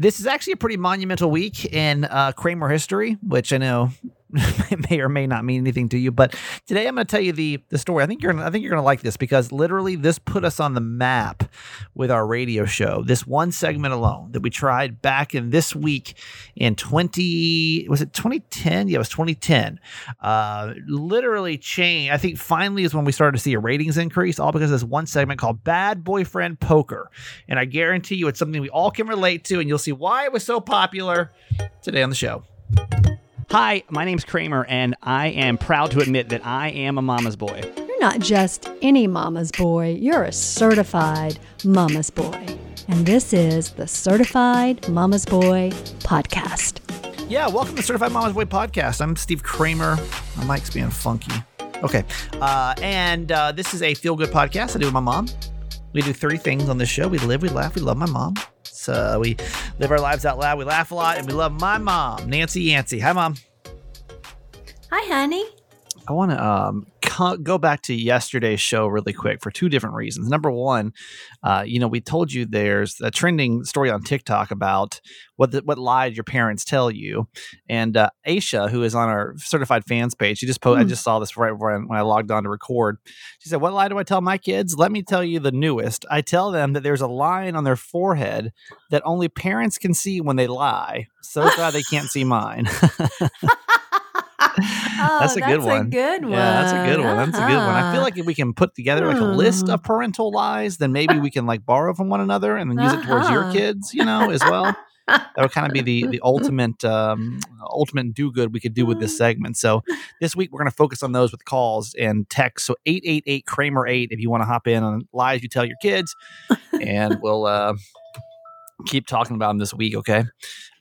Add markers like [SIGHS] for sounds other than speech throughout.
This is actually a pretty monumental week in uh, Kramer history, which I know [LAUGHS] may or may not mean anything to you. But today I'm going to tell you the the story. I think you're I think you're going to like this because literally this put us on the map with our radio show. This one segment alone that we tried back in this week in 20 was it 2010? Yeah, it was 2010. Uh, literally changed. I think finally is when we started to see a ratings increase, all because of this one segment called "Bad Boyfriend Poker." And I guarantee you, it's something we all can relate to, and you'll see why it was so popular today on the show. Hi, my name's Kramer, and I am proud to admit that I am a mama's boy. You're not just any mama's boy, you're a certified mama's boy. And this is the Certified Mama's Boy podcast. Yeah, welcome to Certified Mama's Boy podcast. I'm Steve Kramer. My mic's being funky. Okay. Uh, and uh, this is a feel good podcast I do with my mom. We do three things on this show. We live, we laugh, we love my mom. So we live our lives out loud. We laugh a lot, and we love my mom, Nancy Yancey. Hi, mom. Hi, honey. I want to um, go back to yesterday's show really quick for two different reasons. Number one, uh, you know, we told you there's a trending story on TikTok about what the, what lies your parents tell you, and uh, Aisha, who is on our certified fans page, she just posted. Mm. I hmm. just saw this right when I logged on to record. She said, "What lie do I tell my kids? Let me tell you the newest. I tell them that there's a line on their forehead that only parents can see when they lie. So glad they can't see mine." [LAUGHS] [LAUGHS] Oh, that's a good one. A good one. Yeah, that's a good one. That's a good one. I feel like if we can put together like a list of parental lies, then maybe we can like borrow from one another and then use it towards your uh-huh. kids, you know, as well. that would kind of be the the [LAUGHS] ultimate um, ultimate do good we could do with this segment. So this week we're going to focus on those with calls and text. So eight eight eight Kramer eight if you want to hop in on lies you tell your kids, and we'll uh, keep talking about them this week. Okay.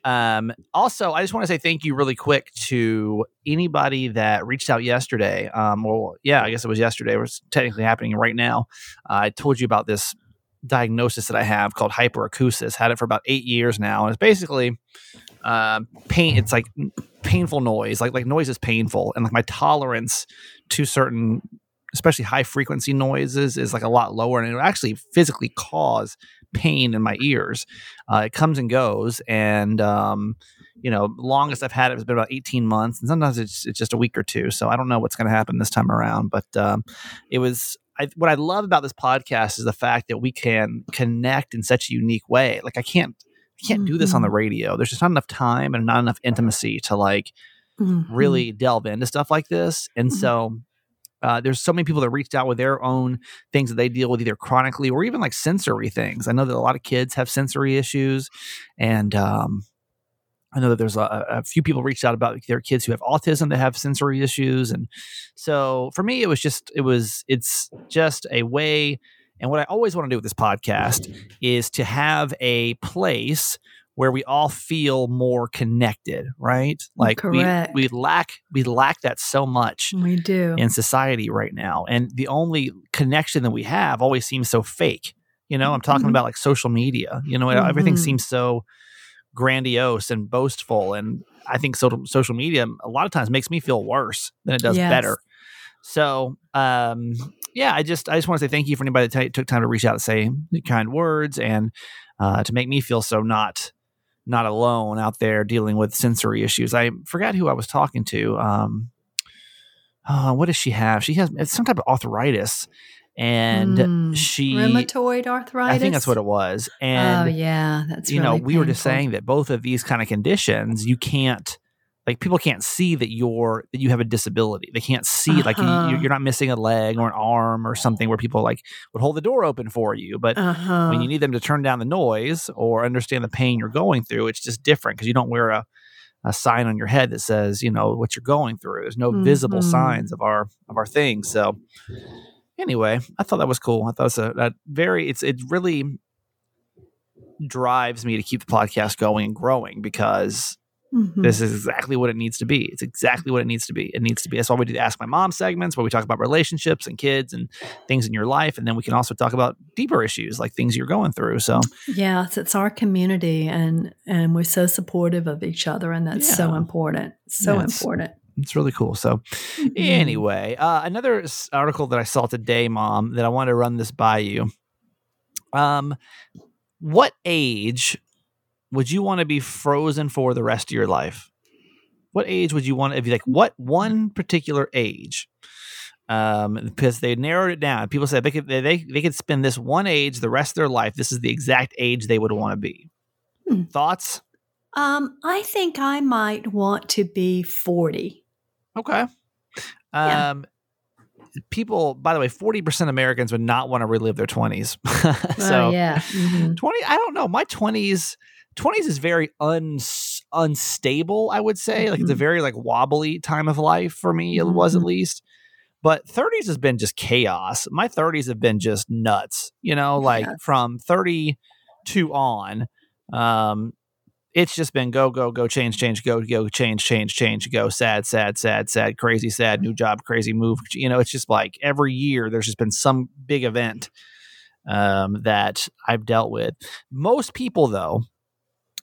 Um, also, I just want to say thank you really quick to anybody that reached out yesterday. Um, well, yeah, I guess it was yesterday. It was technically happening right now. Uh, I told you about this diagnosis that I have called hyperacusis. Had it for about eight years now, and it's basically uh, pain. It's like painful noise. Like like noise is painful, and like my tolerance to certain, especially high frequency noises, is like a lot lower, and it actually physically cause pain in my ears. Uh, it comes and goes, and um, you know, longest I've had it has been about 18 months, and sometimes it's it's just a week or two. So I don't know what's going to happen this time around, but um, it was. I, what I love about this podcast is the fact that we can connect in such a unique way. Like I can't, I can't mm-hmm. do this on the mm-hmm. radio. There's just not enough time and not enough intimacy to like mm-hmm. really delve into stuff like this. And mm-hmm. so uh, there's so many people that reached out with their own things that they deal with either chronically or even like sensory things. I know that a lot of kids have sensory issues, and um, I know that there's a, a, few people reached out about their kids who have autism that have sensory issues, and so for me, it was just it was it's just a way. And what I always want to do with this podcast is to have a place where we all feel more connected, right? Like Correct. we we lack we lack that so much. We do in society right now, and the only connection that we have always seems so fake. You know, I'm talking mm-hmm. about like social media. You know, mm-hmm. everything seems so grandiose and boastful, and I think social social media a lot of times makes me feel worse than it does yes. better. So, um, yeah, I just I just want to say thank you for anybody that t- took time to reach out and say kind words and uh, to make me feel so not not alone out there dealing with sensory issues. I forgot who I was talking to. Um, uh, what does she have? She has some type of arthritis, and mm, she rheumatoid arthritis. I think that's what it was. And oh yeah, that's you really know we painful. were just saying that both of these kind of conditions you can't like people can't see that you're that you have a disability. They can't see uh-huh. like you, are not missing a leg or an arm or something where people like would hold the door open for you. But uh-huh. when you need them to turn down the noise or understand the pain you're going through, it's just different because you don't wear a a sign on your head that says you know what you're going through. There's no mm-hmm. visible signs of our of our things. So anyway, I thought that was cool. I thought it was a, a very it's it really drives me to keep the podcast going and growing because Mm-hmm. This is exactly what it needs to be. It's exactly what it needs to be. It needs to be. That's why we do the Ask My Mom segments where we talk about relationships and kids and things in your life. And then we can also talk about deeper issues like things you're going through. So, yeah, it's, it's our community and, and we're so supportive of each other. And that's yeah. so important. So yeah, it's, important. It's really cool. So, mm-hmm. anyway, uh, another article that I saw today, Mom, that I want to run this by you. Um, what age would you want to be frozen for the rest of your life? What age would you want to be like? What one particular age? Um, because they narrowed it down. People said they could they they could spend this one age the rest of their life. This is the exact age they would want to be. Hmm. Thoughts? Um, I think I might want to be 40. Okay. Yeah. Um, people, by the way, 40% of Americans would not want to relive their 20s. [LAUGHS] so oh, yeah. Mhm. 20, I don't know. My 20s, 20s is very uns, unstable, I would say. Like it's a Mhm. very like wobbly time of life for me, it was at Mhm. least. But 30s has been just chaos. My 30s have been just nuts, you know, like Yeah. from 32 on. Um, it's just been go, go, go, change, change, go, go, change, change, change, go, sad, sad, sad, sad, crazy, sad, new job, crazy move. You know, it's just like every year there's just been some big event um, that I've dealt with. Most people, though,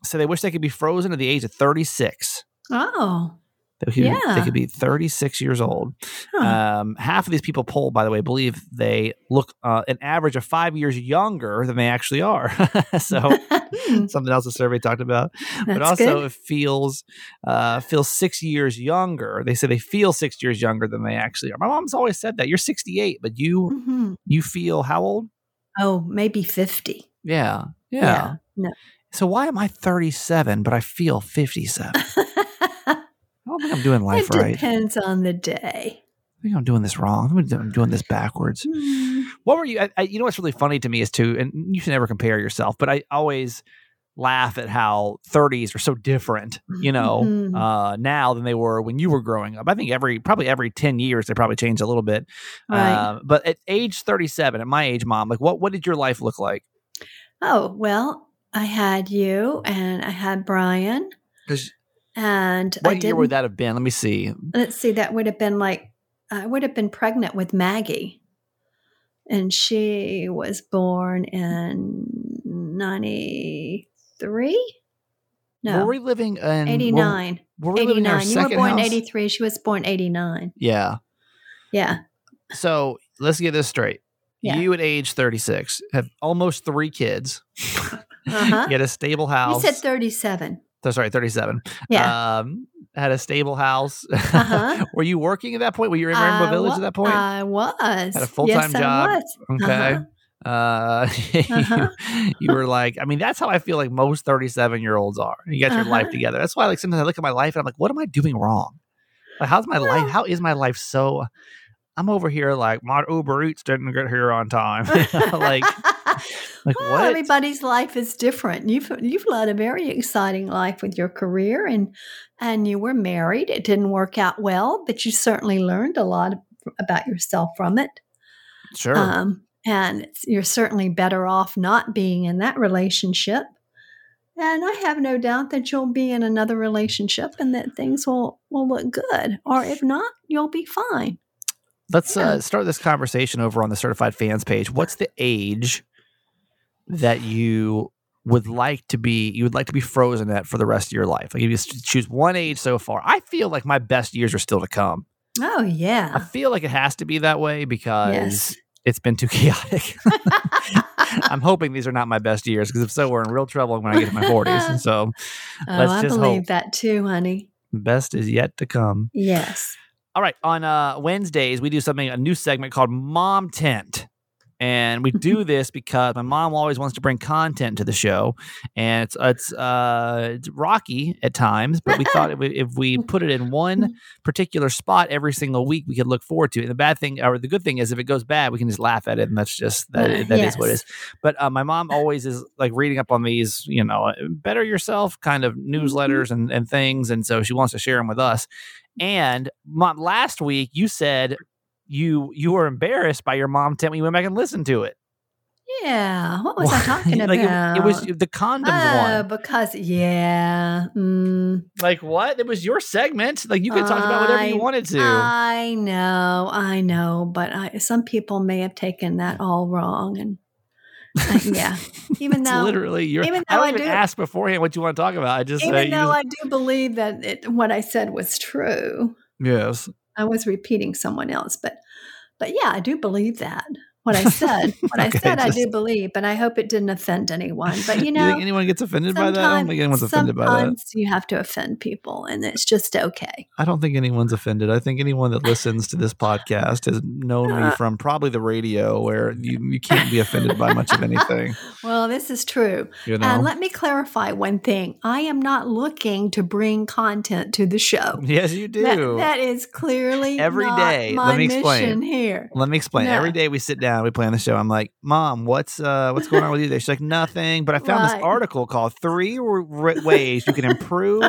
say they wish they could be frozen at the age of 36. Oh, They could, they could be 36 years old. huh. Um, half of these people polled, by the way, believe they look uh, an average of five years younger than they actually are. [LAUGHS] so [LAUGHS] Hmm, something else the survey talked about. but also good. it feels uh, feels six years younger. They say they feel six years younger than they actually are. My mom's always said that. You're 68, but you Mhm. you feel how old? Oh, maybe 50. Yeah, yeah. No. So why am I 37 but I feel 57? [LAUGHS] I don't think I'm doing life right. it right. depends on the day. I think I'm doing this wrong. I'm doing- this backwards. Hmm. What were you? I, I, you know what's really funny to me is too, and you should never compare yourself, but I always laugh at how 30s are so different, you know, Mhm. uh, now than they were when you were growing up. I think every probably every 10 years they probably change a little bit. Right. Uh, but at age 37, at my age, mom, like what what did your life look like? Oh, well, I had you and I had Brian. And I What year would that have been? Let me see. let's see, that would have been like, I would have been pregnant with Maggie. And she was born in 93? Were No, we living in were- 89. Were, we living in our 89. You were born 83. She was born 89. Yeah. Yeah. So let's get this straight. Yeah. You at age 36 have almost three kids. [LAUGHS] Uh-huh. [LAUGHS] you had a stable house. You said 37. Oh, sorry, 37. Yeah. Um, had a stable house. Uh-huh. [LAUGHS] Were you working at that point? Were you in Rainbow Village wa- at that point? I was. Had a full-time yes, I job? was. okay. uh-huh. Uh, [LAUGHS] Uh-huh. you, you were like, I mean, that's how I feel like most 37 year olds are. You got your life Uh-huh. together. That's why, like, sometimes I look at my life and I'm like, what am I doing wrong? Like, how's my life? How is my life so? I'm over here like my Uber Eats didn't get here on time. like, like well, what? everybody's life is different. You've you've led a very exciting life with your career, and and you were married. It didn't work out well, but you certainly learned a lot about yourself from it. Sure. Um, and it's, you're certainly better off not being in that relationship. And I have no doubt that you'll be in another relationship and that things will, will look good. Or if not, you'll be fine. Let's Yeah. uh, start this conversation over on the certified fans page. What's the age that you would like to be you would like to be frozen at for the rest of your life? Like if you choose one age so far, I feel like my best years are still to come. Oh, yeah I feel like it has to be that way because Yes. it's been too [LAUGHS] chaotic. [LAUGHS] I'm hoping these are not my best years because if so, we're in real trouble when I get to my 40s. And [LAUGHS] so, Oh, Let's I just believe hope. that too, honey. best is yet to come. Yes. All right. On uh, Wednesdays, we do something, a new segment called Mom Tent. And we do [LAUGHS] this because my mom always wants to bring content to the show, and it's it's uh it's rocky at times. But we thought [LAUGHS] if we, if we put it in one particular spot every single week, we could look forward to it. And the bad thing, or the good thing, is if it goes bad, we can just laugh at it, and that's just that, Uh, that is what it yes. is. But uh, my mom always is like reading up on these, you know, better yourself kind of newsletters and, and things. And so she wants to share them with us. And mom, last week you said you you were embarrassed by your mom when you went back and listened to it. Yeah. What was I [LAUGHS] talking about? like it, it was the condoms Oh, one. because yeah, mm, Like what? It was your segment. Like you could talk about whatever you wanted to. I know, I know, but I, some people may have taken that all wrong, and uh, [LAUGHS] yeah, even It's though literally your. even I don't though I even do- ask beforehand what you want to talk about. I just even you though just- I do believe that it, what I said was true, yes. I was repeating someone else, but but yeah, I do believe that. What I said. [LAUGHS] What I Okay, said, I do believe, but I hope it didn't offend anyone. But you [LAUGHS] you know, think anyone gets offended by that? I don't think anyone's offended by that. sometimes you have to offend people, and it's just okay. I don't think anyone's offended. I think anyone that listens to this podcast has known me Uh. from probably the radio, where you, you can't be offended by much of anything. [LAUGHS] Well, this is true. You know. And let me clarify one thing: I am not looking to bring content to the show. yes, you do. That, that is clearly Every not day. My Let me explain. mission here. Let me explain. No. Every day we sit down, we play on the show. I'm like, "Mom, what's uh, what's going on with you?" today?" She's like, "Nothing." But I found Right. this article called Three R- Ways You Can Improve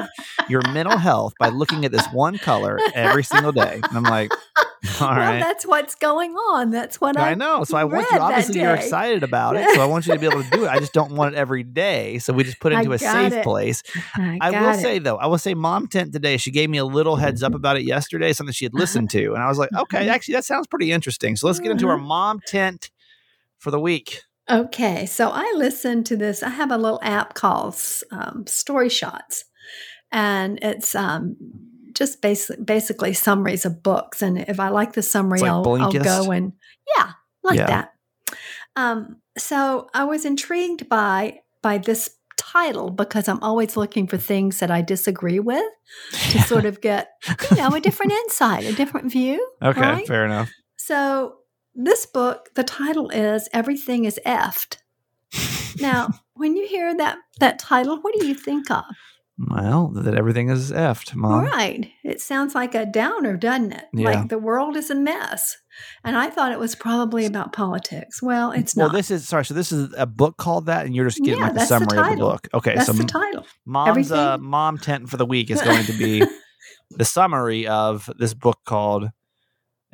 Your Mental Health by Looking at This One Color Every Single Day." And I'm like, [LAUGHS] "All well, right." that's what's going on. That's what I I know. So I want you. Obviously, you're excited about it. So I want you to be able to do it. I just don't want it every day. So we just put it into a safe it. place. I, I will it. say though, I will say, Mom Tent today. She gave me a little heads up about it yesterday, something she had listened to, and I was like, okay, [LAUGHS] actually, that sounds pretty interesting. So let's get into our Mhm. Mom Tent for the week. Okay, so I listened to this. I have a little app called um, Story Shots, and it's um, just basic, basically summaries of books. And if I like the summary, like I'll, I'll go and yeah, like Yeah. that. Um, so I was intrigued by by this title because I'm always looking for things that I disagree with to sort [LAUGHS] of get you know a different insight, a different view. Okay, right? fair enough. So this book, the title is "Everything Is Effed." Now, [LAUGHS] when you hear that that title, what do you think of? Well, that everything is effed, Mom. Right. It sounds like a downer, doesn't it? Yeah. Like the world is a mess. And I thought it was probably about politics. Well, it's Well, not. Well, this is sorry. So this is a book called that, and you're just getting Yeah, like the that's the summary of the book. Okay, That's so the title. mom's uh, mom tent for the week is going to be [LAUGHS] the summary of this book called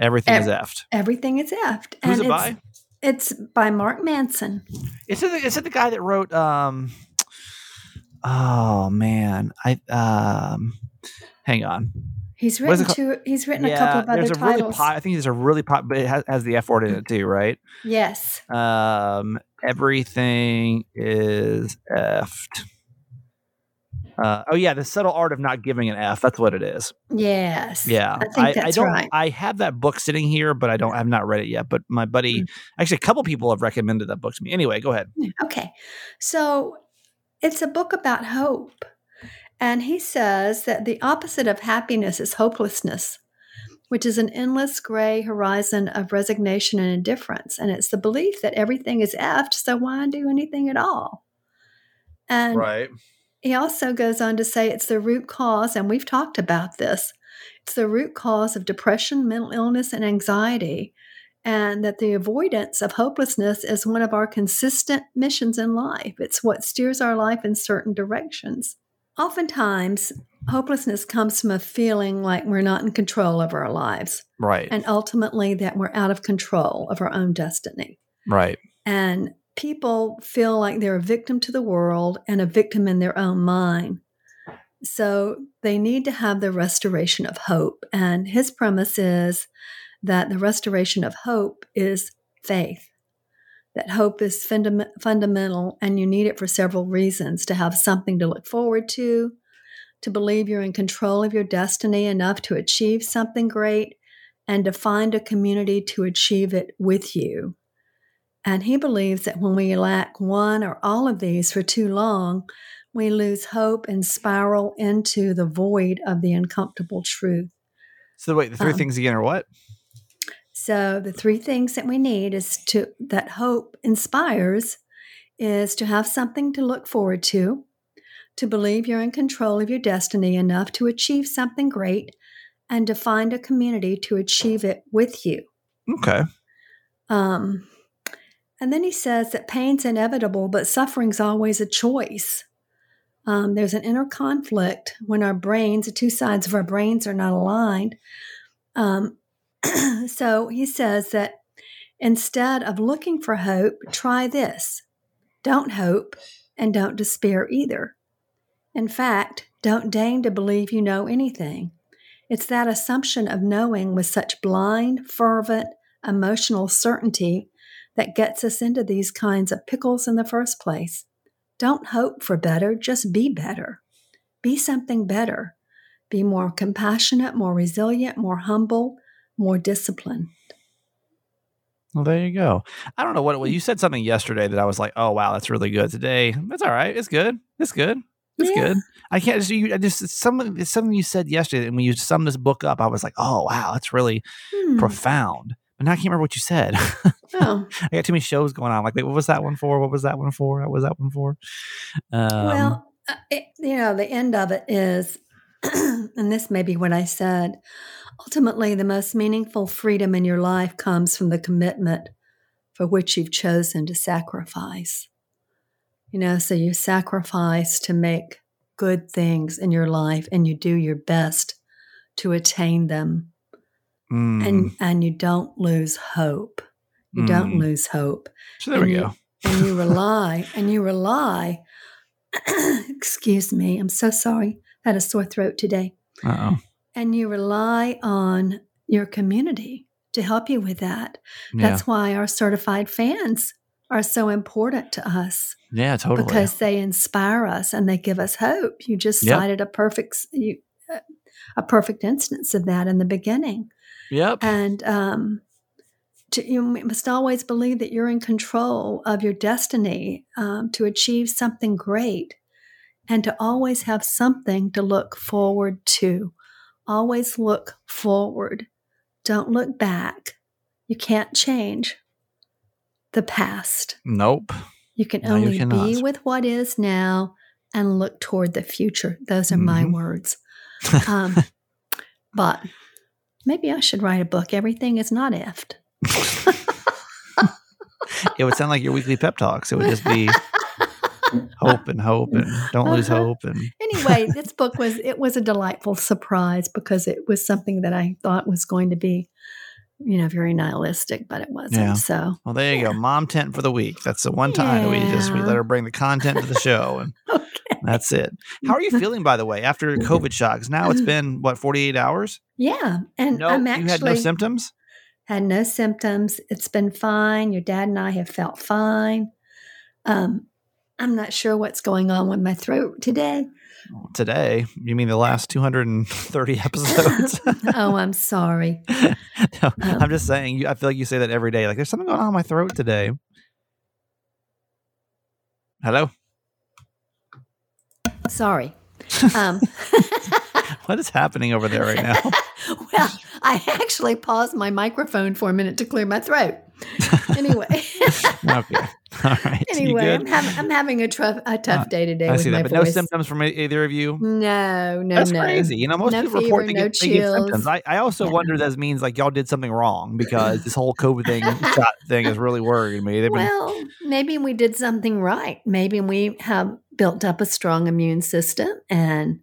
"Everything Is Effed." Everything is effed. Who's and it by? it's, by Mark Manson. Is it, is it the guy that wrote um Oh man. I um hang on. He's written two. He's written a couple of other there's a really titles. po- I think there's a really pop but it has, has the F word in it too, right? yes. Um everything is effed. Uh, oh yeah, the subtle art of not giving an F. That's what it is. Yes. Yeah, I think that's don't. right. I have that book sitting here, but I don't. I've not read it yet. But my buddy, Mm. actually, a couple people have recommended that book to me. Anyway, go ahead. Okay. So it's a book about hope. And he says that the opposite of happiness is hopelessness, which is an endless gray horizon of resignation and indifference. And it's the belief that everything is effed, so why do anything at all? And Right. He also goes on to say it's the root cause, and we've talked about this, it's the root cause of depression, mental illness, and anxiety, and that the avoidance of hopelessness is one of our consistent missions in life. It's what steers our life in certain directions. Oftentimes, hopelessness comes from a feeling like we're not in control of our lives, Right. and ultimately that we're out of control of our own destiny. right. And people feel like they're a victim to the world and a victim in their own mind. So they need to have the restoration of hope. And his premise is that the restoration of hope is faith. That hope is fundam- fundamental, and you need it for several reasons to have something to look forward to, to believe you're in control of your destiny enough to achieve something great, and to find a community to achieve it with you. And he believes that when we lack one or all of these for too long, we lose hope and spiral into the void of the uncomfortable truth. So wait, the three Um, things again are what? So the three things that we need is to that hope inspires is to have something to look forward to, to believe you're in control of your destiny enough to achieve something great, and to find a community to achieve it with you. Okay. Um, and then he says that pain's inevitable, but suffering's always a choice. Um, there's an inner conflict when our brains, the two sides of our brains, are not aligned. Um, [CLEARS THROAT] so he says that instead of looking for hope, try this don't hope and don't despair either. In fact, don't deign to believe you know anything. It's that assumption of knowing with such blind, fervent, emotional certainty that gets us into these kinds of pickles in the first place. Don't hope for better, just be better. Be something better. Be more compassionate, more resilient, more humble, more disciplined. Well, there you go. I don't know what it was. You said something yesterday that I was like, "Oh wow, that's really good." Today, that's all right. It's good. It's good. It's Yeah. good. I can't just. You, I just it's something. It's something you said yesterday, and when you summed this book up, I was like, "Oh wow, that's really Hmm. profound." Now I can't remember what you said. [LAUGHS] Oh, I got too many shows going on. Like, wait, what was that one for? What was that one for? What was that one for? Um, well, uh, it, you know, the end of it is, [CLEARS THROAT] and this may be what I said. Ultimately, the most meaningful freedom in your life comes from the commitment for which you've chosen to sacrifice. You know, so you sacrifice to make good things in your life and you do your best to attain them mm, and and you don't lose hope. You don't Mm. lose hope. so there we and go. you- [LAUGHS] and you [LAUGHS] rely and you rely [CLEARS THROAT] excuse me i'm so sorry I had a sore throat today oh. and you rely on your community to help you with that Yeah. that's why our certified fans are so important to us yeah. Totally. because they inspire us and they give us hope you just Yep. cited a perfect you, a perfect instance of that in the beginning yep. and um, to, you must always believe that you're in control of your destiny um, to achieve something great and to always have something to look forward to. Always look forward. Don't look back. You can't change the past. Nope. You can No, you only be with what is now and look toward the future. Those are my Mhm. words. [LAUGHS] Um, but maybe I should write a book. Everything is not effed. [LAUGHS] it would sound like your weekly pep talks. It would just be hope and hope and don't lose Uh-huh. hope and anyway, [LAUGHS] this book was it was a delightful surprise because it was something that I thought was going to be, you know, very nihilistic, but it wasn't. Yeah. So well there you go. Mom tent for the week. That's the one time that we just we let her bring the content to the show and. [LAUGHS] [LAUGHS] that's it. How are you [LAUGHS] feeling by the way after COVID shocks? Now it's [LAUGHS] been what, forty eight hours? Yeah. And No I'm you actually had no symptoms? had no symptoms. It's been fine. Your dad and I have felt fine. Um, I'm not sure what's going on with my throat today. Today. You mean the last two hundred and thirty episodes? oh, I'm sorry. No, Um, I'm just saying. You, I feel like you say that every day. Like there's something going on in my throat today. Hello. Sorry. Um, [LAUGHS] What is happening over there right now? [LAUGHS] well, I actually paused my microphone for a minute to clear my throat. Anyway, [LAUGHS] okay. All right. Anyway? I'm, having I'm having a, tough a tough Uh, day today I with see my that, but no symptoms from either of you. no, no, That's no. crazy. You know, most No people report they no get, they get symptoms. I, I also Yeah. wonder that means like y'all did something wrong because this whole COVID thing shot thing is really worrying me. They've been Well, maybe we did something right. Maybe we have built up a strong immune system and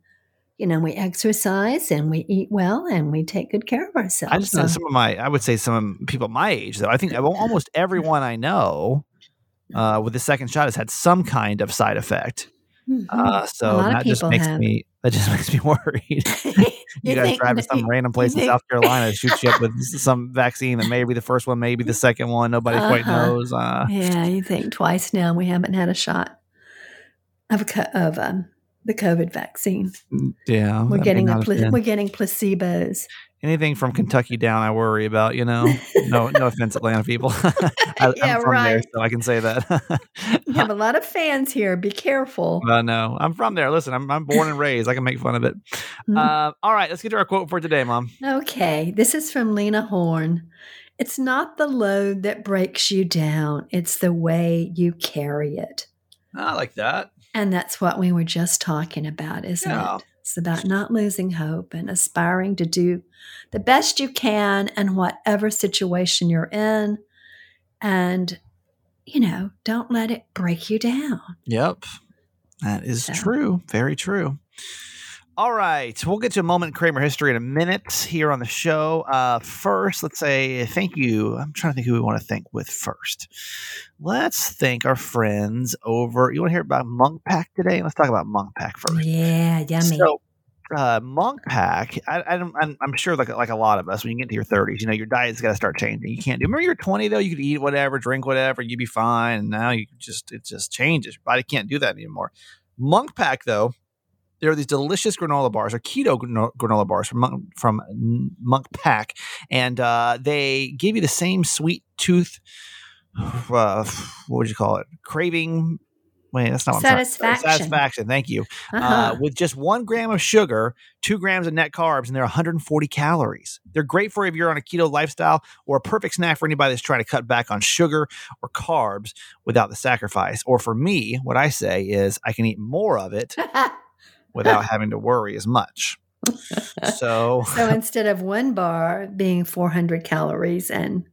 you know, we exercise and we eat well and we take good care of ourselves. I just know So- some of my, I would say some people my age though. I think almost everyone I know uh, with the second shot has had some kind of side effect. Mhm. Uh, so that just makes have. me that just [LAUGHS] makes me worried. [LAUGHS] [LAUGHS] you, guys drive to some random place in South Carolina shoot you up with some vaccine that may be the first one, maybe the second one. Nobody quite Uh-huh. knows. Uh, yeah, you think twice now we haven't had a shot of of um, the COVID vaccine. yeah, We're getting a pla- we're getting placebos. anything from Kentucky down. I worry about. You know, no, no offense, Atlanta people. [LAUGHS] I, [LAUGHS] Yeah, I'm from there, right. so I can say that. We have a [LAUGHS] lot of fans here. Be careful. Uh, no, I'm from there. Listen, I'm, I'm born and raised. I can make fun of it. Mm. Uh, all right, let's get to our quote for today, Mom. Okay, this is from Lena Horne. It's not the load that breaks you down, it's the way you carry it. I like that. And that's what we were just talking about, isn't Yeah. it? It's about not losing hope and aspiring to do the best you can in whatever situation you're in. And, you know, don't let it break you down. Yep. That is So. true. Very true. All right. We'll get to a moment in Kramer history in a minute here on the show. Uh, first, let's say thank you. I'm trying to think who we want to thank with first. Let's thank our friends over. You want to hear about Munk Pack today? Let's talk about Munk Pack first. Yeah, yummy. So, uh, Munk Pack, I, I, don't- I'm, I'm sure like like a lot of us, when you get to your 30s, you know, your diet's got to start changing. You can't do. Remember, you're 20 though, you could eat whatever, drink whatever, you'd be fine. And now you just it just changes. Your body can't do that anymore. Munk Pack though there are these delicious granola bars or keto granola bars from Munk, from Munk Pack, and uh, they give you the same sweet tooth. [SIGHS] Uh, what would you call it? Craving Wait, that's not satisfaction. Satisfaction. Thank you. Uh-huh. Uh, with just one gram of sugar, two grams of net carbs, and they're 140 calories. They're great for if you're on a keto lifestyle or a perfect snack for anybody that's trying to cut back on sugar or carbs without the sacrifice. Or for me, what I say is I can eat more of it [LAUGHS] without having to worry as much. [LAUGHS] So, so instead of one bar being 400 calories and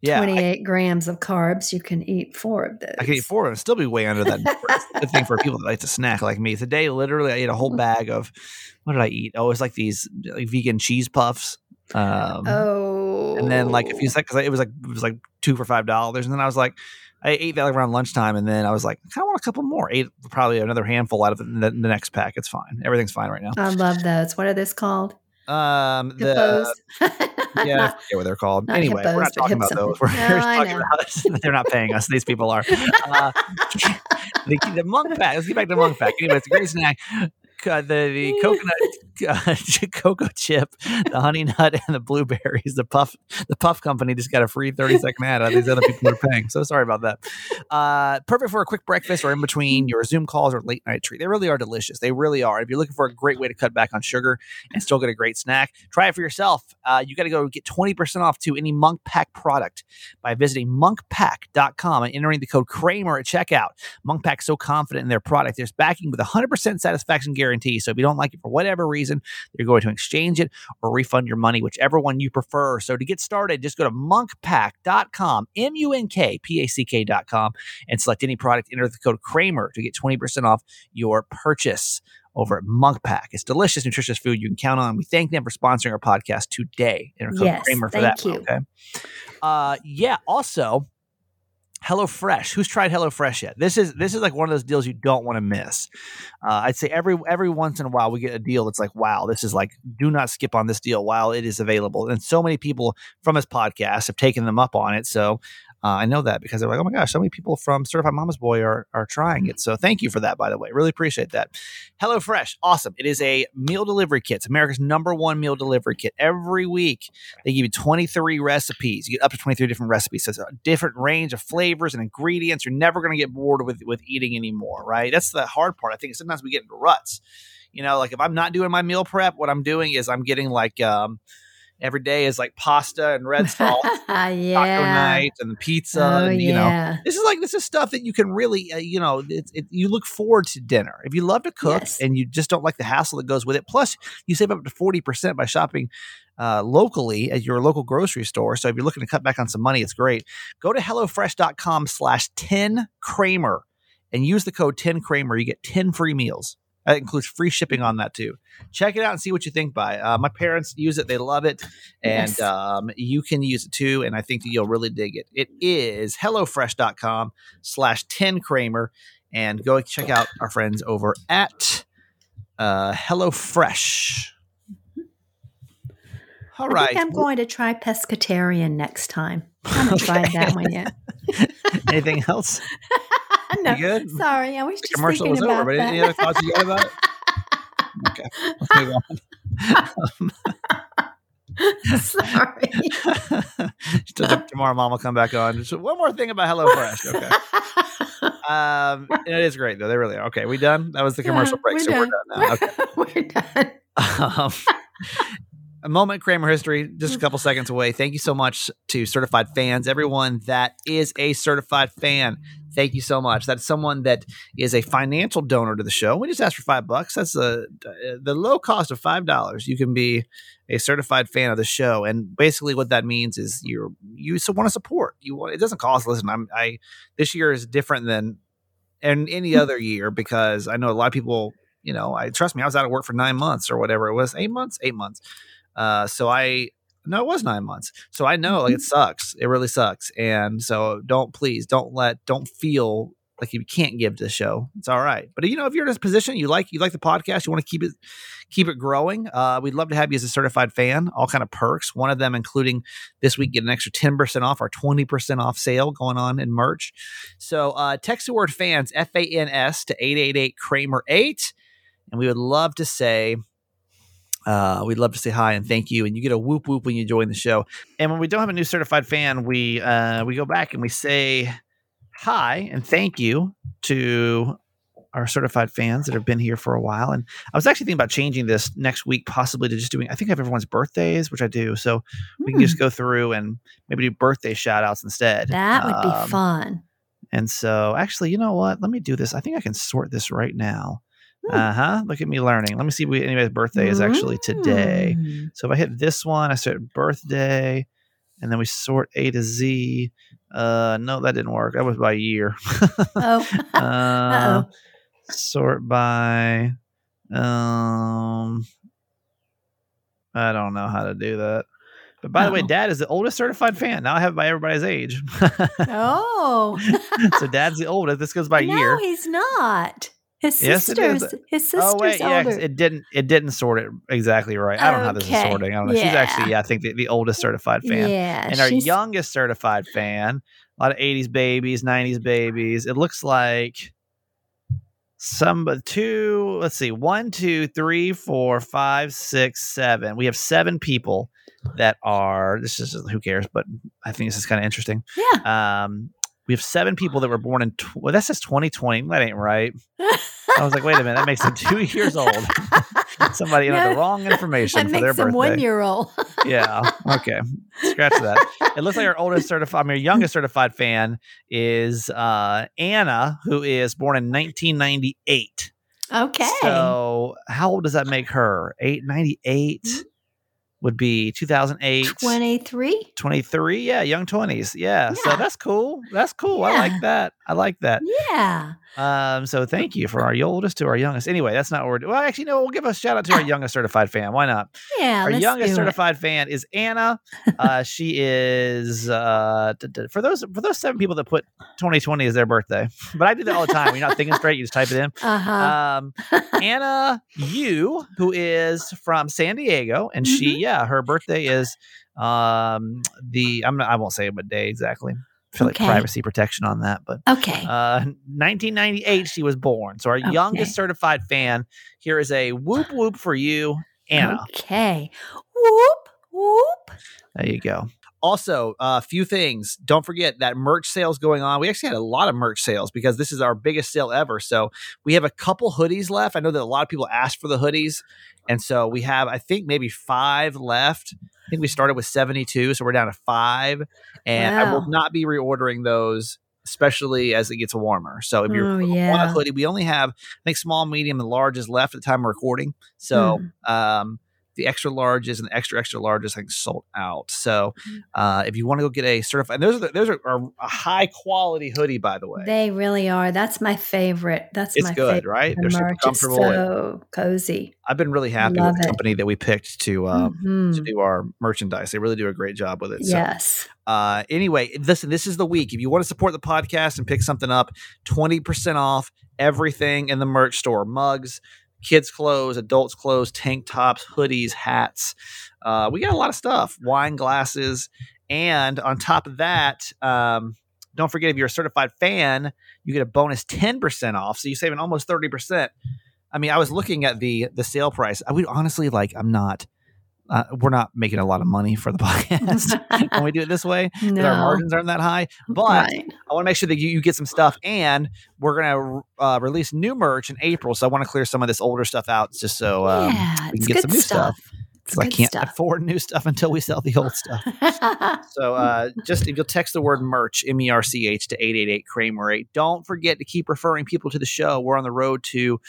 yeah, 28 I, grams of carbs. You can eat four of those. I can eat four and still be way under that good thing for people that like to snack like me. Today, literally, I ate a whole bag of what did I eat? Oh, it's like these like vegan cheese puffs. Um, oh, and then like a few seconds, it was like it was like two for five dollars, and then I was like, I ate that like around lunchtime, and then I was like, I kind of want a couple more. Ate probably another handful out of the, the, next pack. It's fine. Everything's fine right now. I love those. What are those called? Um, the [LAUGHS] yeah, I forget what they're called. Not anyway, Hippeas, we're not talking about those. [LAUGHS] We're no, talking about [LAUGHS] they're not paying us. These people are. Uh, the, the munk pack. Let's get back to the munk pack. Anyway, it's a great snack uh, the the coconut uh, [LAUGHS] cocoa chip, the honey nut, and the blueberries. The puff the puff company just got a free thirty second ad. These other people are paying. So sorry about that. Uh, perfect for a quick breakfast or in between your Zoom calls or late night treat. They really are delicious. They really are. If you're looking for a great way to cut back on sugar and still get a great snack, try it for yourself. Uh, you got to go get twenty percent off to any Munk Pack product by visiting munkpack.com and entering the code Kramer at checkout. Munk Pack's so confident in their product. There's backing with a hundred percent satisfaction guarantee. So if you don't like it for whatever reason, you're going to exchange it or refund your money, whichever one you prefer. So to get started, just go to munkpack.com, M U N K P A C K.com, and select any product. Enter the code Kramer to get 20% off your purchase over at Munk Pack. It's delicious, nutritious food you can count on. We thank them for sponsoring our podcast today. Enter code yes, Kramer for thank that. You. Okay. Uh, yeah. Also, HelloFresh. Who's tried HelloFresh yet? This is this is like one of those deals you don't want to miss. Uh, I'd say every every once in a while we get a deal that's like, wow, this is like, do not skip on this deal while it is available. And so many people from this podcast have taken them up on it. So uh, I know that because they're like, oh my gosh, so many people from Certified Mama's Boy are, are trying it. So thank you for that, by the way. Really appreciate that. HelloFresh, awesome. It is a meal delivery kit. It's America's number one meal delivery kit. Every week, they give you 23 recipes. You get up to 23 different recipes. So it's a different range of flavors and ingredients. You're never going to get bored with, with eating anymore, right? That's the hard part. I think sometimes we get into ruts. You know, like if I'm not doing my meal prep, what I'm doing is I'm getting like, um, every day is like pasta and red [LAUGHS] salt, yeah. taco night and the pizza. Oh, and, you yeah. know, this is like this is stuff that you can really, uh, you know, it, it, you look forward to dinner if you love to cook Yes. and you just don't like the hassle that goes with it. Plus, you save up to forty percent by shopping. Uh, locally at your local grocery store. So if you're looking to cut back on some money, it's great. Go to HelloFresh.com slash 10 Kramer and use the code 10 Kramer. You get 10 free meals. That includes free shipping on that too. Check it out and see what you think by. Uh, my parents use it; they love it, and Yes. um, you can use it too. And I think that you'll really dig it. It is hellofresh.com/slash ten Kramer, and go check out our friends over at uh, HelloFresh. All I right, think I'm going to try pescatarian next time. I haven't [LAUGHS] tried that one yet. [LAUGHS] anything else? [LAUGHS] no, good? sorry, I was The just commercial thinking was over, about but that. any other thoughts you got about it? Okay, let's move on. [LAUGHS] sorry. Tomorrow, mom will come back on. Just one more thing about HelloFresh. Okay. [LAUGHS] Um, it is great though. They really are. Okay, we done. That was the commercial break, We're so we're done now. Okay. [LAUGHS] we're done. Um, a moment Kramer history, just a couple seconds away. Thank you so much to certified fans, everyone that is a certified fan. Thank you so much. That's someone that is a financial donor to the show. We just asked for five bucks. That's a, the low cost of five dollars. You can be a certified fan of the show, and basically what that means is you're you want to support. You want it doesn't cost. Listen, I'm I this year is different than and any other year because I know a lot of people. You know, I trust me. I was out of work for nine months or whatever it was, eight months, eight months. Uh, so I no, it was nine months. So I know like it sucks. It really sucks. And so don't please don't let don't feel like you can't give to the show. It's all right. But you know, if you're in this position, you like you like the podcast, you want to keep it keep it growing. Uh, we'd love to have you as a certified fan. All kind of perks. One of them including this week get an extra ten percent off our twenty percent off sale going on in merch. So uh, text the word fans F A N S to eight eight eight Kramer eight and we would love to say uh, we'd love to say hi and thank you. And you get a whoop whoop when you join the show. And when we don't have a new certified fan, we uh, we go back and we say hi and thank you to our certified fans that have been here for a while. And I was actually thinking about changing this next week, possibly to just doing, I think I have everyone's birthdays, which I do. So we can just Hmm, go through and maybe do birthday shout outs instead. that would be Um, fun. And so actually, you know what? Let me do this. I think I can sort this right now. Hmm. Uh huh. Look at me learning. Let me see if we, anybody's birthday is actually today. Mm. So if I hit this one, I sort birthday, and then we sort A to Z. Uh, no, that didn't work. That was by year. Oh, [LAUGHS] uh, sort by. Um, I don't know how to do that. But by the way, Dad is the oldest certified fan. Now I have it by everybody's age. [LAUGHS] oh. so Dad's the oldest. This goes by [LAUGHS] no, year. No, he's not. His Yes, sister's his sister's Oh wait, yeah, it didn't. It didn't sort it exactly right. I don't know how this is sorting. I don't know. She's actually, yeah, I think the, the oldest certified fan. yeah, and our youngest certified fan, a lot of 80s babies, 90s babies. It looks like some two, let's see, one, two, three, four, five, six, seven. We have seven people that are, this is who cares, but I think this is kind of interesting. Yeah. Um, we have seven people that were born in, tw- well, that says 2020. That ain't right. I was like, wait a minute, that makes them two [LAUGHS] years old. [LAUGHS] Somebody entered the wrong information that for their birthday one year old. [LAUGHS] yeah. Okay. Scratch that. It looks like our oldest certified, I mean, our youngest certified fan is uh, Anna, who is born in 1998. okay. So how old does that make her? 898 would be 2008. 23? 23. Yeah. Young 20s. Yeah. So that's cool. That's cool. I like that. I like that. Yeah. Um, so thank you for our oldest to our youngest. Anyway, that's not what we're doing. Well, actually, no, we'll give a shout out to our youngest certified fan. Why not? Yeah. Our youngest it. certified fan is Anna. Uh, [LAUGHS] she is uh, d- d- for those for those seven people that put 2020 as their birthday. But I do that all the time. When you're not thinking straight, you just type it in. Uh-huh. Um, Anna Yu, who is from San Diego, and she Mhm. yeah, her birthday is um the I'm not, I won't say what day exactly. Feel Okay. like privacy protection on that, but okay. uh, 1998 she was born. So our Okay. youngest certified fan here is a whoop whoop for you, Anna. Okay. Whoop, whoop. There you go. Also, a few things. Don't forget that merch sales going on. We actually had a lot of merch sales because this is our biggest sale ever. So we have a couple hoodies left. I know that a lot of people asked for the hoodies. And so we have, I think, maybe five left. I think we started with 72. So we're down to five. And I will not be reordering those, especially as it gets warmer. So if you're Oh, want a yeah. hoodie, we only have, I think, small, medium, and large is left at the time of recording. So Hmm. um, the extra larges and the extra extra larges think sold out. So Mm. uh, if you want to go get a certified, and those are the, those are, are a high quality hoodie by the way. They really are. That's my favorite. That's it's my good, favorite. right? They're super comfortable. so cozy. I've been really happy Love with the it. company that we picked to um, Mhm. to do our merchandise. They really do a great job with it. So Yes. uh, anyway, listen, this is the week. If you want to support the podcast and pick something up, 20% off everything in the merch store mugs, kids' clothes, adults' clothes, tank tops, hoodies, hats. Uh, we got a lot of stuff, wine glasses. And on top of that, um, don't forget if you're a certified fan, you get a bonus 10% off. So you're saving almost 30%. I mean, I was looking at the the sale price. I would honestly like, I'm not. Uh, we're not making a lot of money for the [LAUGHS] podcast [LAUGHS] when we do it this way. No. Our margins aren't that high, but right. I want to make sure that you, you get some stuff. And we're gonna uh, release new merch in April, so I want to clear some of this older stuff out, just so um, yeah, we can get some new stuff. stuff. It's 'cause I can't stuff. afford new stuff until we sell the old stuff. [LAUGHS] So uh, just if you'll text the word merch, M E R C H to 888 Kramer 8. Don't forget to keep referring people to the show. We're on the road to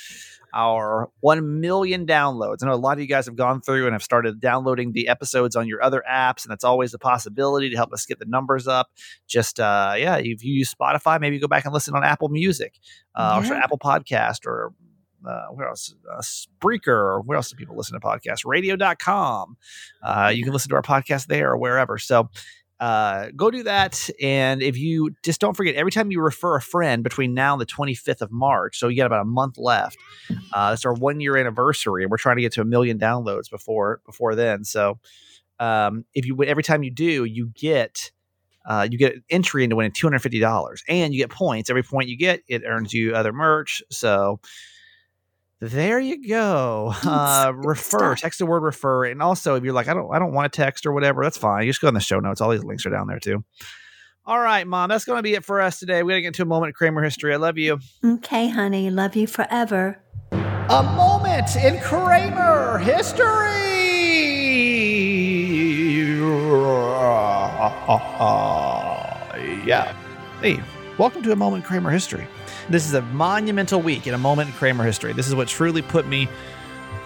our 1 million downloads. I know a lot of you guys have gone through and have started downloading the episodes on your other apps, and that's always a possibility to help us get the numbers up. Just, uh, yeah, if you use Spotify, maybe go back and listen on Apple Music uh, or Apple Podcast or uh, where else? Uh, Spreaker, or where else do people listen to podcasts? Radio.com. Uh, you can listen to our podcast there or wherever. So uh, go do that. And if you just don't forget, every time you refer a friend between now and the 25th of March, so you got about a month left. Uh, that's our one year anniversary, and we're trying to get to a million downloads before before then. So um, if you every time you do, you get. Uh, you get an entry into winning two hundred fifty dollars, and you get points. Every point you get, it earns you other merch. So There you go. [LAUGHS] Uh, refer. stuff. Text the word refer, and also if you're like, I don't, I don't want to text or whatever, that's fine. You just go in the show notes. All these links are down there too. All right, mom. That's going to be it for us today. We got to get into a moment of Kramer history. I love you. Okay, honey. Love you forever. A moment in Kramer history. [LAUGHS] yeah. Hey, welcome to a moment in Kramer history. This is a monumental week in a moment in Kramer history. This is what truly put me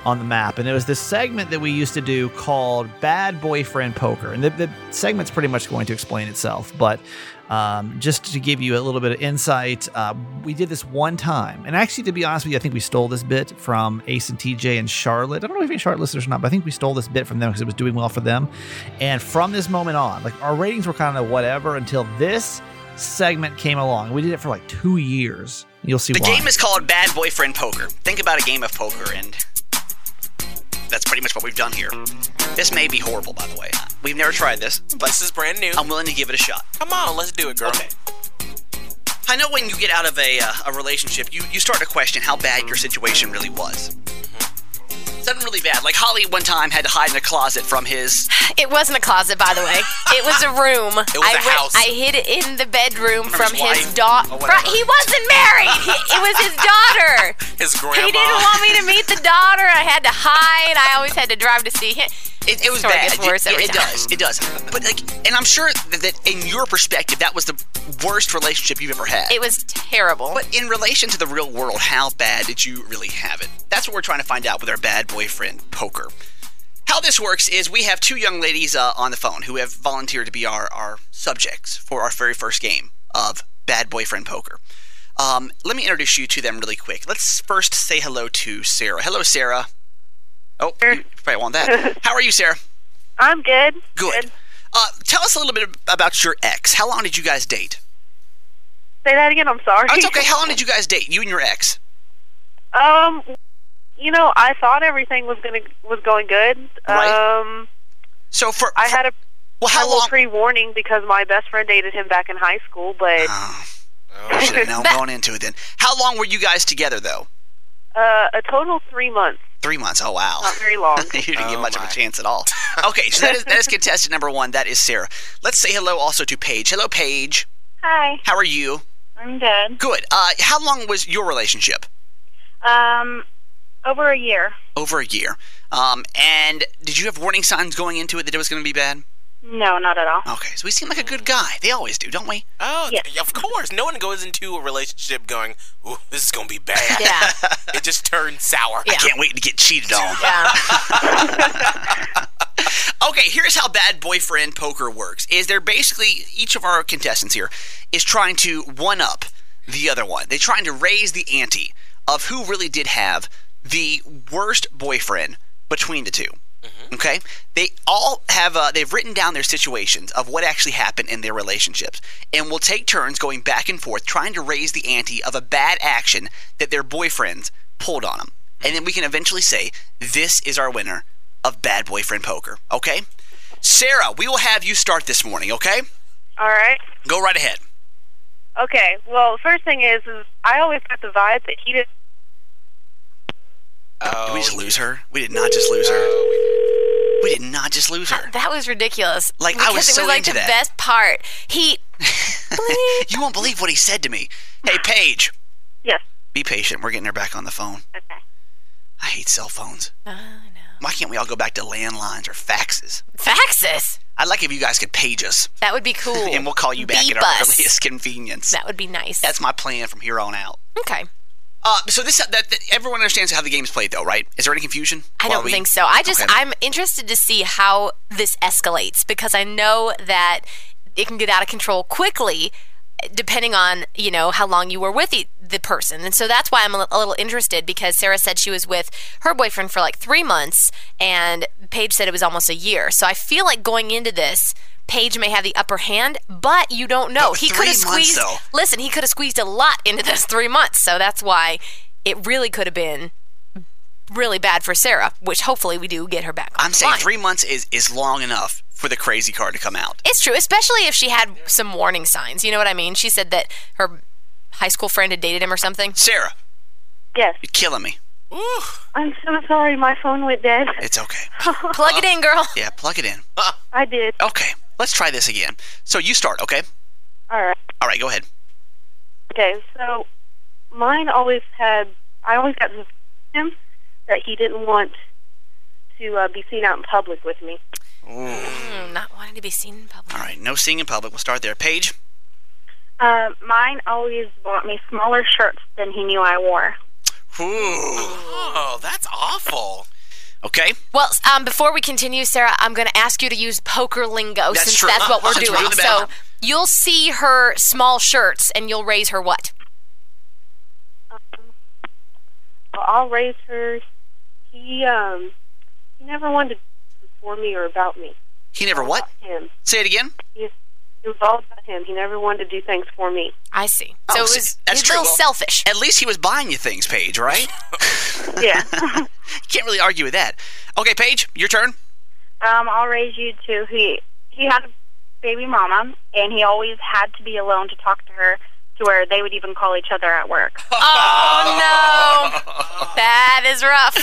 on the map. And it was this segment that we used to do called Bad Boyfriend Poker. And the, the segment's pretty much going to explain itself. But um, just to give you a little bit of insight, uh, we did this one time. And actually, to be honest with you, I think we stole this bit from Ace and TJ and Charlotte. I don't know if any Charlotte listeners or not, but I think we stole this bit from them because it was doing well for them. And from this moment on, like our ratings were kind of whatever until this segment came along. We did it for like two years. You'll see The why. game is called Bad Boyfriend Poker. Think about a game of poker, and that's pretty much what we've done here. This may be horrible, by the way. We've never tried this, but This is brand new. I'm willing to give it a shot. Come on, let's do it, girl. Okay. I know when you get out of a, uh, a relationship, you, you start to question how bad your situation really was. Not really bad. Like Holly one time had to hide in a closet from his. It wasn't a closet, by the way. It was a room. [LAUGHS] It was I a house. I hid it in the bedroom From from, his his, daughter. Oh, or. He wasn't married. He, it was his daughter. [LAUGHS] His grandma. He didn't want me to meet the daughter. I had to hide. I always had to drive to see him. It, it was Story bad. gets worse it, every it time. does. It does. But like, and I'm sure that, that in your perspective, that was the worst relationship you've ever had. It was terrible. But in relation to the real world, how bad did you really have it? That's what we're trying to find out with our bad boyfriend poker. How this works is we have two young ladies uh, on the phone who have volunteered to be our, our subjects for our very first game of bad boyfriend poker. Um, let me introduce you to them really quick. Let's first say hello to Sarah. Hello, Sarah. Oh, you probably want that. [LAUGHS] How are you, Sarah? I'm good. Good. Uh, tell us a little bit about your ex. How long did you guys date? Say that again. I'm sorry. Oh, it's okay. How long did [LAUGHS] you guys date? You and your ex? Um, you know, I thought everything was gonna was going good. Right. Um, So for I for- had a, well, how long? pre-warning because my best friend dated him back in high school, but Oh, I should have known going into it then. How long were you guys together though? uh, a total three months. Three months. Oh wow. Not very long. [LAUGHS] you didn't get Oh, much of a chance at all. [LAUGHS] Okay, so that is, that is contestant number one. That is Sarah. Let's say hello also to Paige. Hello, Paige. Hi, How are you? I'm good. Good. Uh, how long was your relationship? Um, over a year. Over a year. Um, and did you have warning signs going into it that it was going to be bad? No, not at all. Okay, so we seem like a good guy. They always do, don't we? Oh, Yeah. of course. No one goes into a relationship going, "Ooh, this is gonna be bad." yeah. [LAUGHS] It just turns sour. Yeah. Can't wait to get cheated on. Yeah. [LAUGHS] Okay, here's how bad boyfriend poker works. Is they're basically each of our contestants here is trying to one up the other one. They're trying to raise the ante of who really did have the worst boyfriend between the 2 Okay, they all have uh, they've written down their situations of what actually happened in their relationships, and will take turns going back and forth trying to raise the ante of a bad action that their boyfriends pulled on them, and then we can eventually say this is our winner of bad boyfriend poker. Okay, Sarah, we will have you start this morning. Okay, All right. go right ahead. Okay. Well, first thing is, is I always got the vibe that he didn't. Oh, Did we just lose her? We did not just lose her. oh, We did not just lose her. That was ridiculous. Like, I was because so it was like into the that. best part. He [LAUGHS] you won't believe what he said to me. Hey, Paige, Yes. be patient. We're getting her back on the phone. Okay. I hate cell phones. I know. Why can't we all go back to landlines or faxes? Faxes. I'd like if you guys could page us, That would be [LAUGHS] cool. and we'll call you back Beep at our us. earliest [LAUGHS] convenience. That would be nice. That's my plan from here on out. okay. Uh, so this that, that everyone understands how the game's played, though, right? Is there any confusion? I don't we- think so. I just Okay. I'm interested to see how this escalates because I know that it can get out of control quickly depending on, you know, how long you were with the, the person. And so that's why I'm a, a little interested because Sarah said she was with her boyfriend for like 3 months and Paige said it was almost a year. So I feel like going into this Paige may have the upper hand, but you don't know. But he could have squeezed. though. Listen, he could have squeezed a lot into those three months. So that's why it really could have been really bad for Sarah, which hopefully we do get her back. I'm saying online. three months is is long enough for the crazy card to come out. It's true, especially if she had some warning signs. You know what I mean? She said that her high school friend had dated him or something. Sarah, Yes. you're killing me. Ooh. I'm so sorry. My phone went dead. It's okay. Plug it in, girl. Yeah, plug it in. I did. Okay, let's try this again. So you start, okay? All right. All right, go ahead. Okay. So mine always had. I always got to him that he didn't want to uh, be seen out in public with me. Ooh. Mm, not wanting to be seen in public. All right, no seeing in public. We'll start there. Paige. Uh, mine always bought me smaller shirts than he knew I wore. Ooh. Oh, that's awful. Okay. Well, um, before we continue, Sarah, I'm going to ask you to use poker lingo That's since true. that's what we're Since we're doing. doing so you'll see her small shirts and you'll raise her what? Well, I'll raise her. He um he never wanted to for me or about me. He never what? Him. Say it again. It was all about him. He never wanted to do things for me. I see. Oh, So it was that's true. little Well- selfish. At least he was buying you things, Paige, right? [LAUGHS] Yeah. [LAUGHS] You can't really argue with that. Okay, Paige, your turn. Um, I'll raise you to he he had a baby mama, and he always had to be alone to talk to her, to where they would even call each other at work. [LAUGHS] Oh no, that is rough.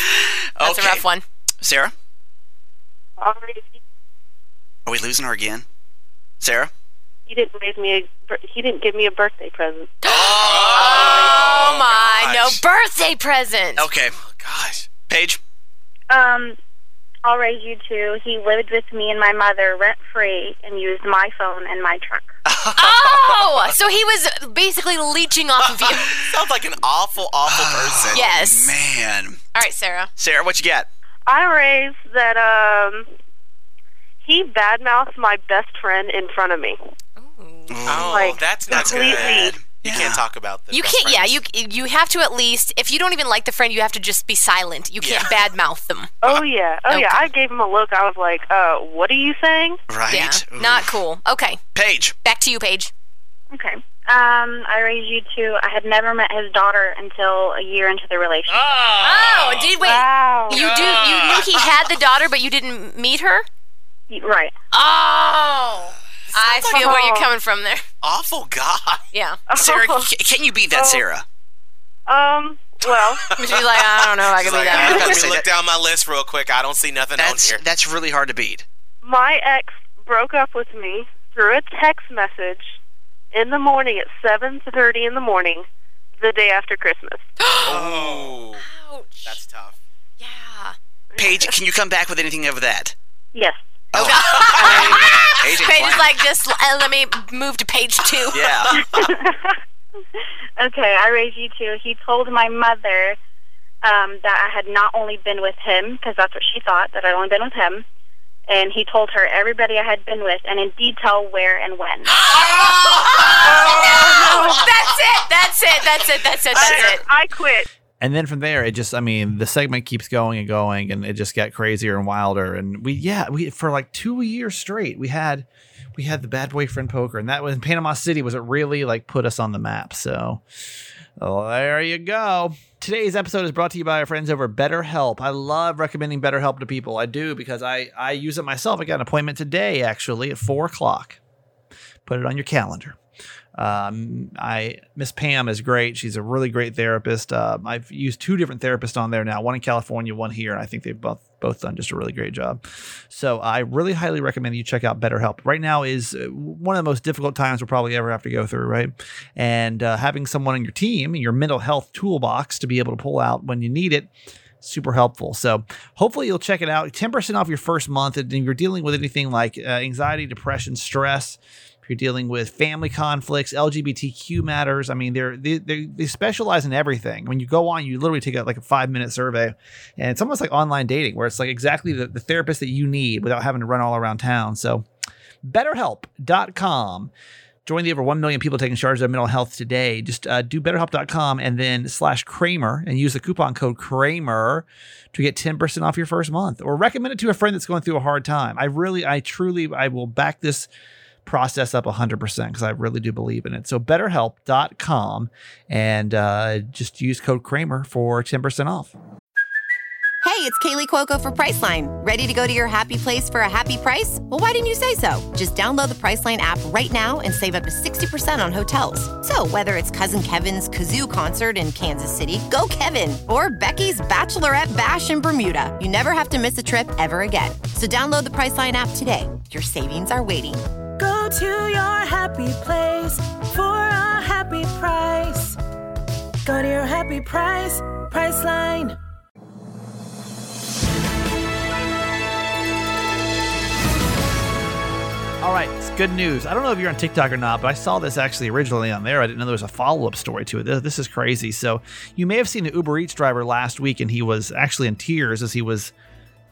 That's Okay. a rough one. Sarah, I'll raise you. are we losing her again? Sarah? He didn't raise me. A, he didn't give me a birthday present. [GASPS] Oh, my, gosh. no birthday present. Okay. Oh, gosh. Paige? Um, I'll raise you to he lived with me and my mother rent free and used my phone and my truck. [LAUGHS] Oh, so he was basically leeching off of you. [LAUGHS] Sounds like an awful, awful [SIGHS] person. Yes. Man. All right, Sarah. Sarah, what you got? I raised that um he badmouthed my best friend in front of me. Oh, Like, that's not completely- good. You Yeah. can't talk about this. You can't. Yeah, you you have to at least if you don't even like the friend, you have to just be silent. You can't Yeah. badmouth them. Oh yeah, oh yeah. I gave him a look. I was like, "Uh, what are you saying?" Right? Yeah, Ooh. not cool. Okay, Paige. back to you, Paige. Okay. Um, I raised you to I had never met his daughter until a year into the relationship. Oh, did wait? Wow. You do you knew he had the daughter, but you didn't meet her? Right. Oh, I feel where you're coming from there. Awful guy. Yeah, [LAUGHS] Sarah, can you beat that, Oh. Sarah? Um. Well, [LAUGHS] she's like, I don't know if I can She's be like, that. "All right, let me look down my list real quick. I don't see nothing That's on here. that's really hard to beat. my ex broke up with me through a text message in the morning at seven thirty in the morning, the day after Christmas. [GASPS] Oh, Ouch. that's tough. yeah. Paige, can you come back with anything of that? Yes. Oh. [LAUGHS] Paige, ain't Paige is like, just uh, let me move to page two. Yeah. [LAUGHS] Okay, I raised you to he told my mother um, that I had not only been with him because that's what she thought that I'd only been with him, and he told her everybody I had been with and in detail where and when. [GASPS] Oh, That's it. That's it. That's it. That's it. That's I, it. I quit. And then from there, it just, I mean, the segment keeps going and going, and it just got crazier and wilder. And we, yeah, we for like two years straight, we had, we had the bad boyfriend poker, and that was in Panama City. Was it really like put us on the map? So well, there you go. Today's episode is brought to you by our friends over BetterHelp. I love recommending BetterHelp to people. I do because I I use it myself. I got an appointment today, actually, at four o'clock. Put it on your calendar. Um, I Miss Pam is great. She's a really great therapist. Uh, I've used two different therapists on there now, one in California, one here, and I think they've both both done just a really great job. So I really highly recommend you check out BetterHelp. Right now is uh, one of the most difficult times we'll probably ever have to go through, right? And uh, having someone on your team, your mental health toolbox, to be able to pull out when you need it super helpful. So hopefully you'll check it out. 10% off your first month. And if you're dealing with anything like uh, anxiety, depression, stress, if you're dealing with family conflicts, LGBTQ matters, I mean, they're, they, they, they specialize in everything. When you go on, you literally take a, like a five minute survey and it's almost like online dating where it's like exactly the, the therapist that you need without having to run all around town. So betterhelp.com. Join the over 1 million people taking charge of their mental health today. Just uh, do betterhelp.com and then slash Kramer and use the coupon code Kramer to get 10% off your first month or recommend it to a friend that's going through a hard time. I really, I truly, I will back this process up 100% because I really do believe in it. So betterhelp.com and uh, just use code Kramer for 10% off. Hey, it's Kaley Cuoco for Priceline. Ready to go to your happy place for a happy price? Well, why didn't you say so? Just download the Priceline app right now and save up to 60% on hotels. So, whether it's Cousin Kevin's Kazoo concert in Kansas City, go Kevin, or Becky's Bachelorette Bash in Bermuda, you never have to miss a trip ever again. So, download the Priceline app today. Your savings are waiting. Go to your happy place for a happy price. Go to your happy price, Priceline. All right, it's good news. I don't know if you're on TikTok or not, but I saw this actually originally on there. I didn't know there was a follow up story to it. This, this is crazy. So, you may have seen the Uber Eats driver last week, and he was actually in tears as he was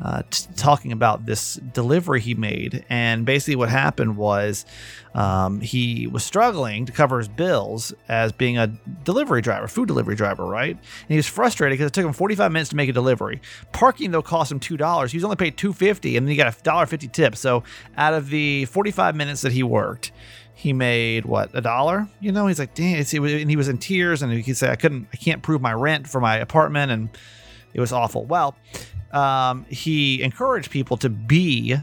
uh, t- talking about this delivery he made. And basically, what happened was um, he was struggling to cover his bills as being a delivery driver, food delivery driver, right? And he was frustrated because it took him 45 minutes to make a delivery. Parking though cost him two dollars. He was only paid 250, and then he got a dollar fifty tip. So out of the 45 minutes that he worked. He made what a dollar, you know. He's like, "Damn!" It and he was in tears, and he could say, "I couldn't, I can't prove my rent for my apartment," and it was awful. Well, um, he encouraged people to be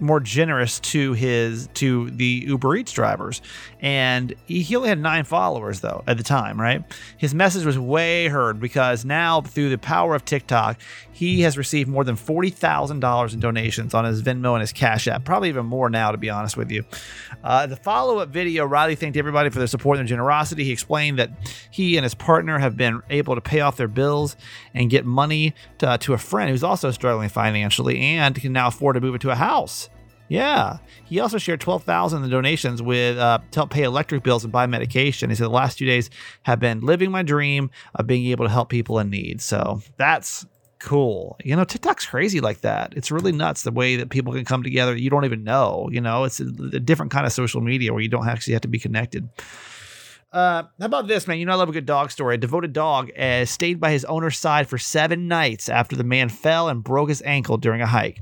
more generous to his to the Uber Eats drivers, and he, only had nine followers though at the time. Right, his message was way heard because now through the power of TikTok, he has received more than forty thousand dollars in donations on his Venmo and his Cash App. Probably even more now, to be honest with you. Uh, the follow-up video, Riley thanked everybody for their support and their generosity. He explained that he and his partner have been able to pay off their bills and get money to, uh, to a friend who's also struggling financially and can now afford to move into a house. Yeah. He also shared 12,000 in donations with uh, to help pay electric bills and buy medication. He said the last two days have been living my dream of being able to help people in need. So that's cool. You know, TikTok's crazy like that. It's really nuts the way that people can come together. You don't even know. You know, it's a, a different kind of social media where you don't actually have to be connected. Uh, how about this, man? You know, I love a good dog story. A devoted dog uh, stayed by his owner's side for seven nights after the man fell and broke his ankle during a hike.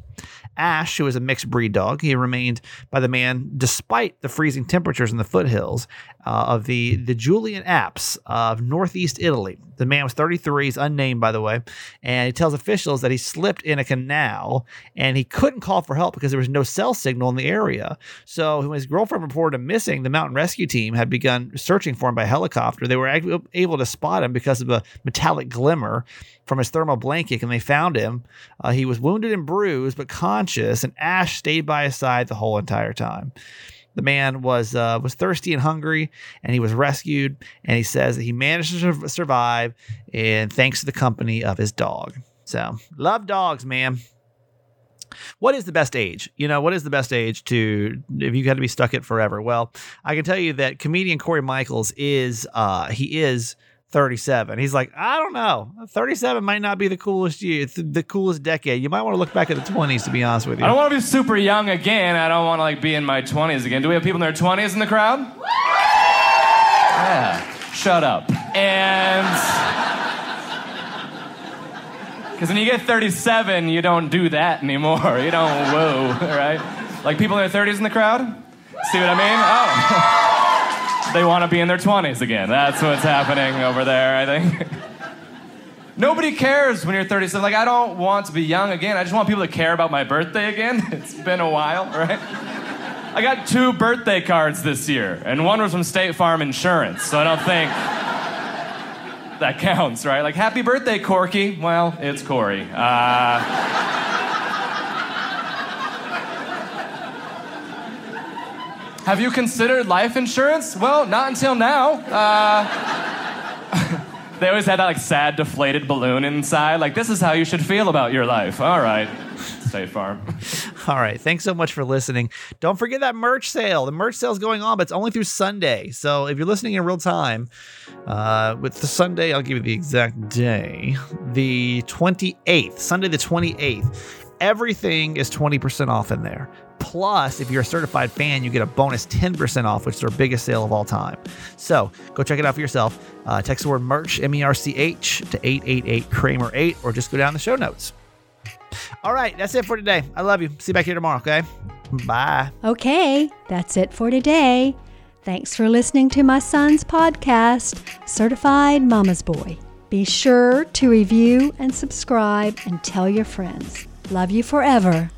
Ash, who is a mixed breed dog, he remained by the man despite the freezing temperatures in the foothills uh, of the, the Julian Alps of northeast Italy. The man was 33, he's unnamed, by the way, and he tells officials that he slipped in a canal and he couldn't call for help because there was no cell signal in the area. So when his girlfriend reported him missing, the mountain rescue team had begun searching for him by helicopter. They were able to spot him because of a metallic glimmer from his thermal blanket, and they found him. Uh, he was wounded and bruised, but conscious, and Ash stayed by his side the whole entire time. The man was uh, was thirsty and hungry, and he was rescued. And he says that he managed to survive, and thanks to the company of his dog. So, love dogs, man. What is the best age? You know, what is the best age to if you got to be stuck it forever? Well, I can tell you that comedian Corey Michaels is uh he is 37. He's like, I don't know. 37 might not be the coolest year, the coolest decade. You might want to look back at the 20s, to be honest with you. I don't want to be super young again. I don't want to like be in my 20s again. Do we have people in their 20s in the crowd? Yeah. Shut up. And [LAUGHS] because when you get 37, you don't do that anymore. You don't whoa, [LAUGHS] right? Like people in their 30s in the crowd. See what I mean? Oh. [LAUGHS] they want to be in their 20s again. That's what's happening over there, I think. Nobody cares when you're 37. Like, I don't want to be young again. I just want people to care about my birthday again. [LAUGHS] It's been a while, right? I got two birthday cards this year, and one was from State Farm Insurance, so I don't think that counts, right? Like, happy birthday, Corky. Well, it's Corey. Uh, Have you considered life insurance? Well, not until now. Uh, [LAUGHS] they always had that like sad, deflated balloon inside. Like, this is how you should feel about your life. All right. State Farm. [LAUGHS] All right. Thanks so much for listening. Don't forget that merch sale. The merch sale is going on, but it's only through Sunday. So if you're listening in real time, uh, with the Sunday, I'll give you the exact day the 28th, Sunday the 28th. Everything is 20% off in there. Plus, if you're a certified fan, you get a bonus 10% off, which is our biggest sale of all time. So go check it out for yourself. Uh, text the word merch, M E R C H, to 888 Kramer 8, or just go down the show notes. All right, that's it for today. I love you. See you back here tomorrow, okay? Bye. Okay, that's it for today. Thanks for listening to my son's podcast, Certified Mama's Boy. Be sure to review and subscribe and tell your friends. Love you forever.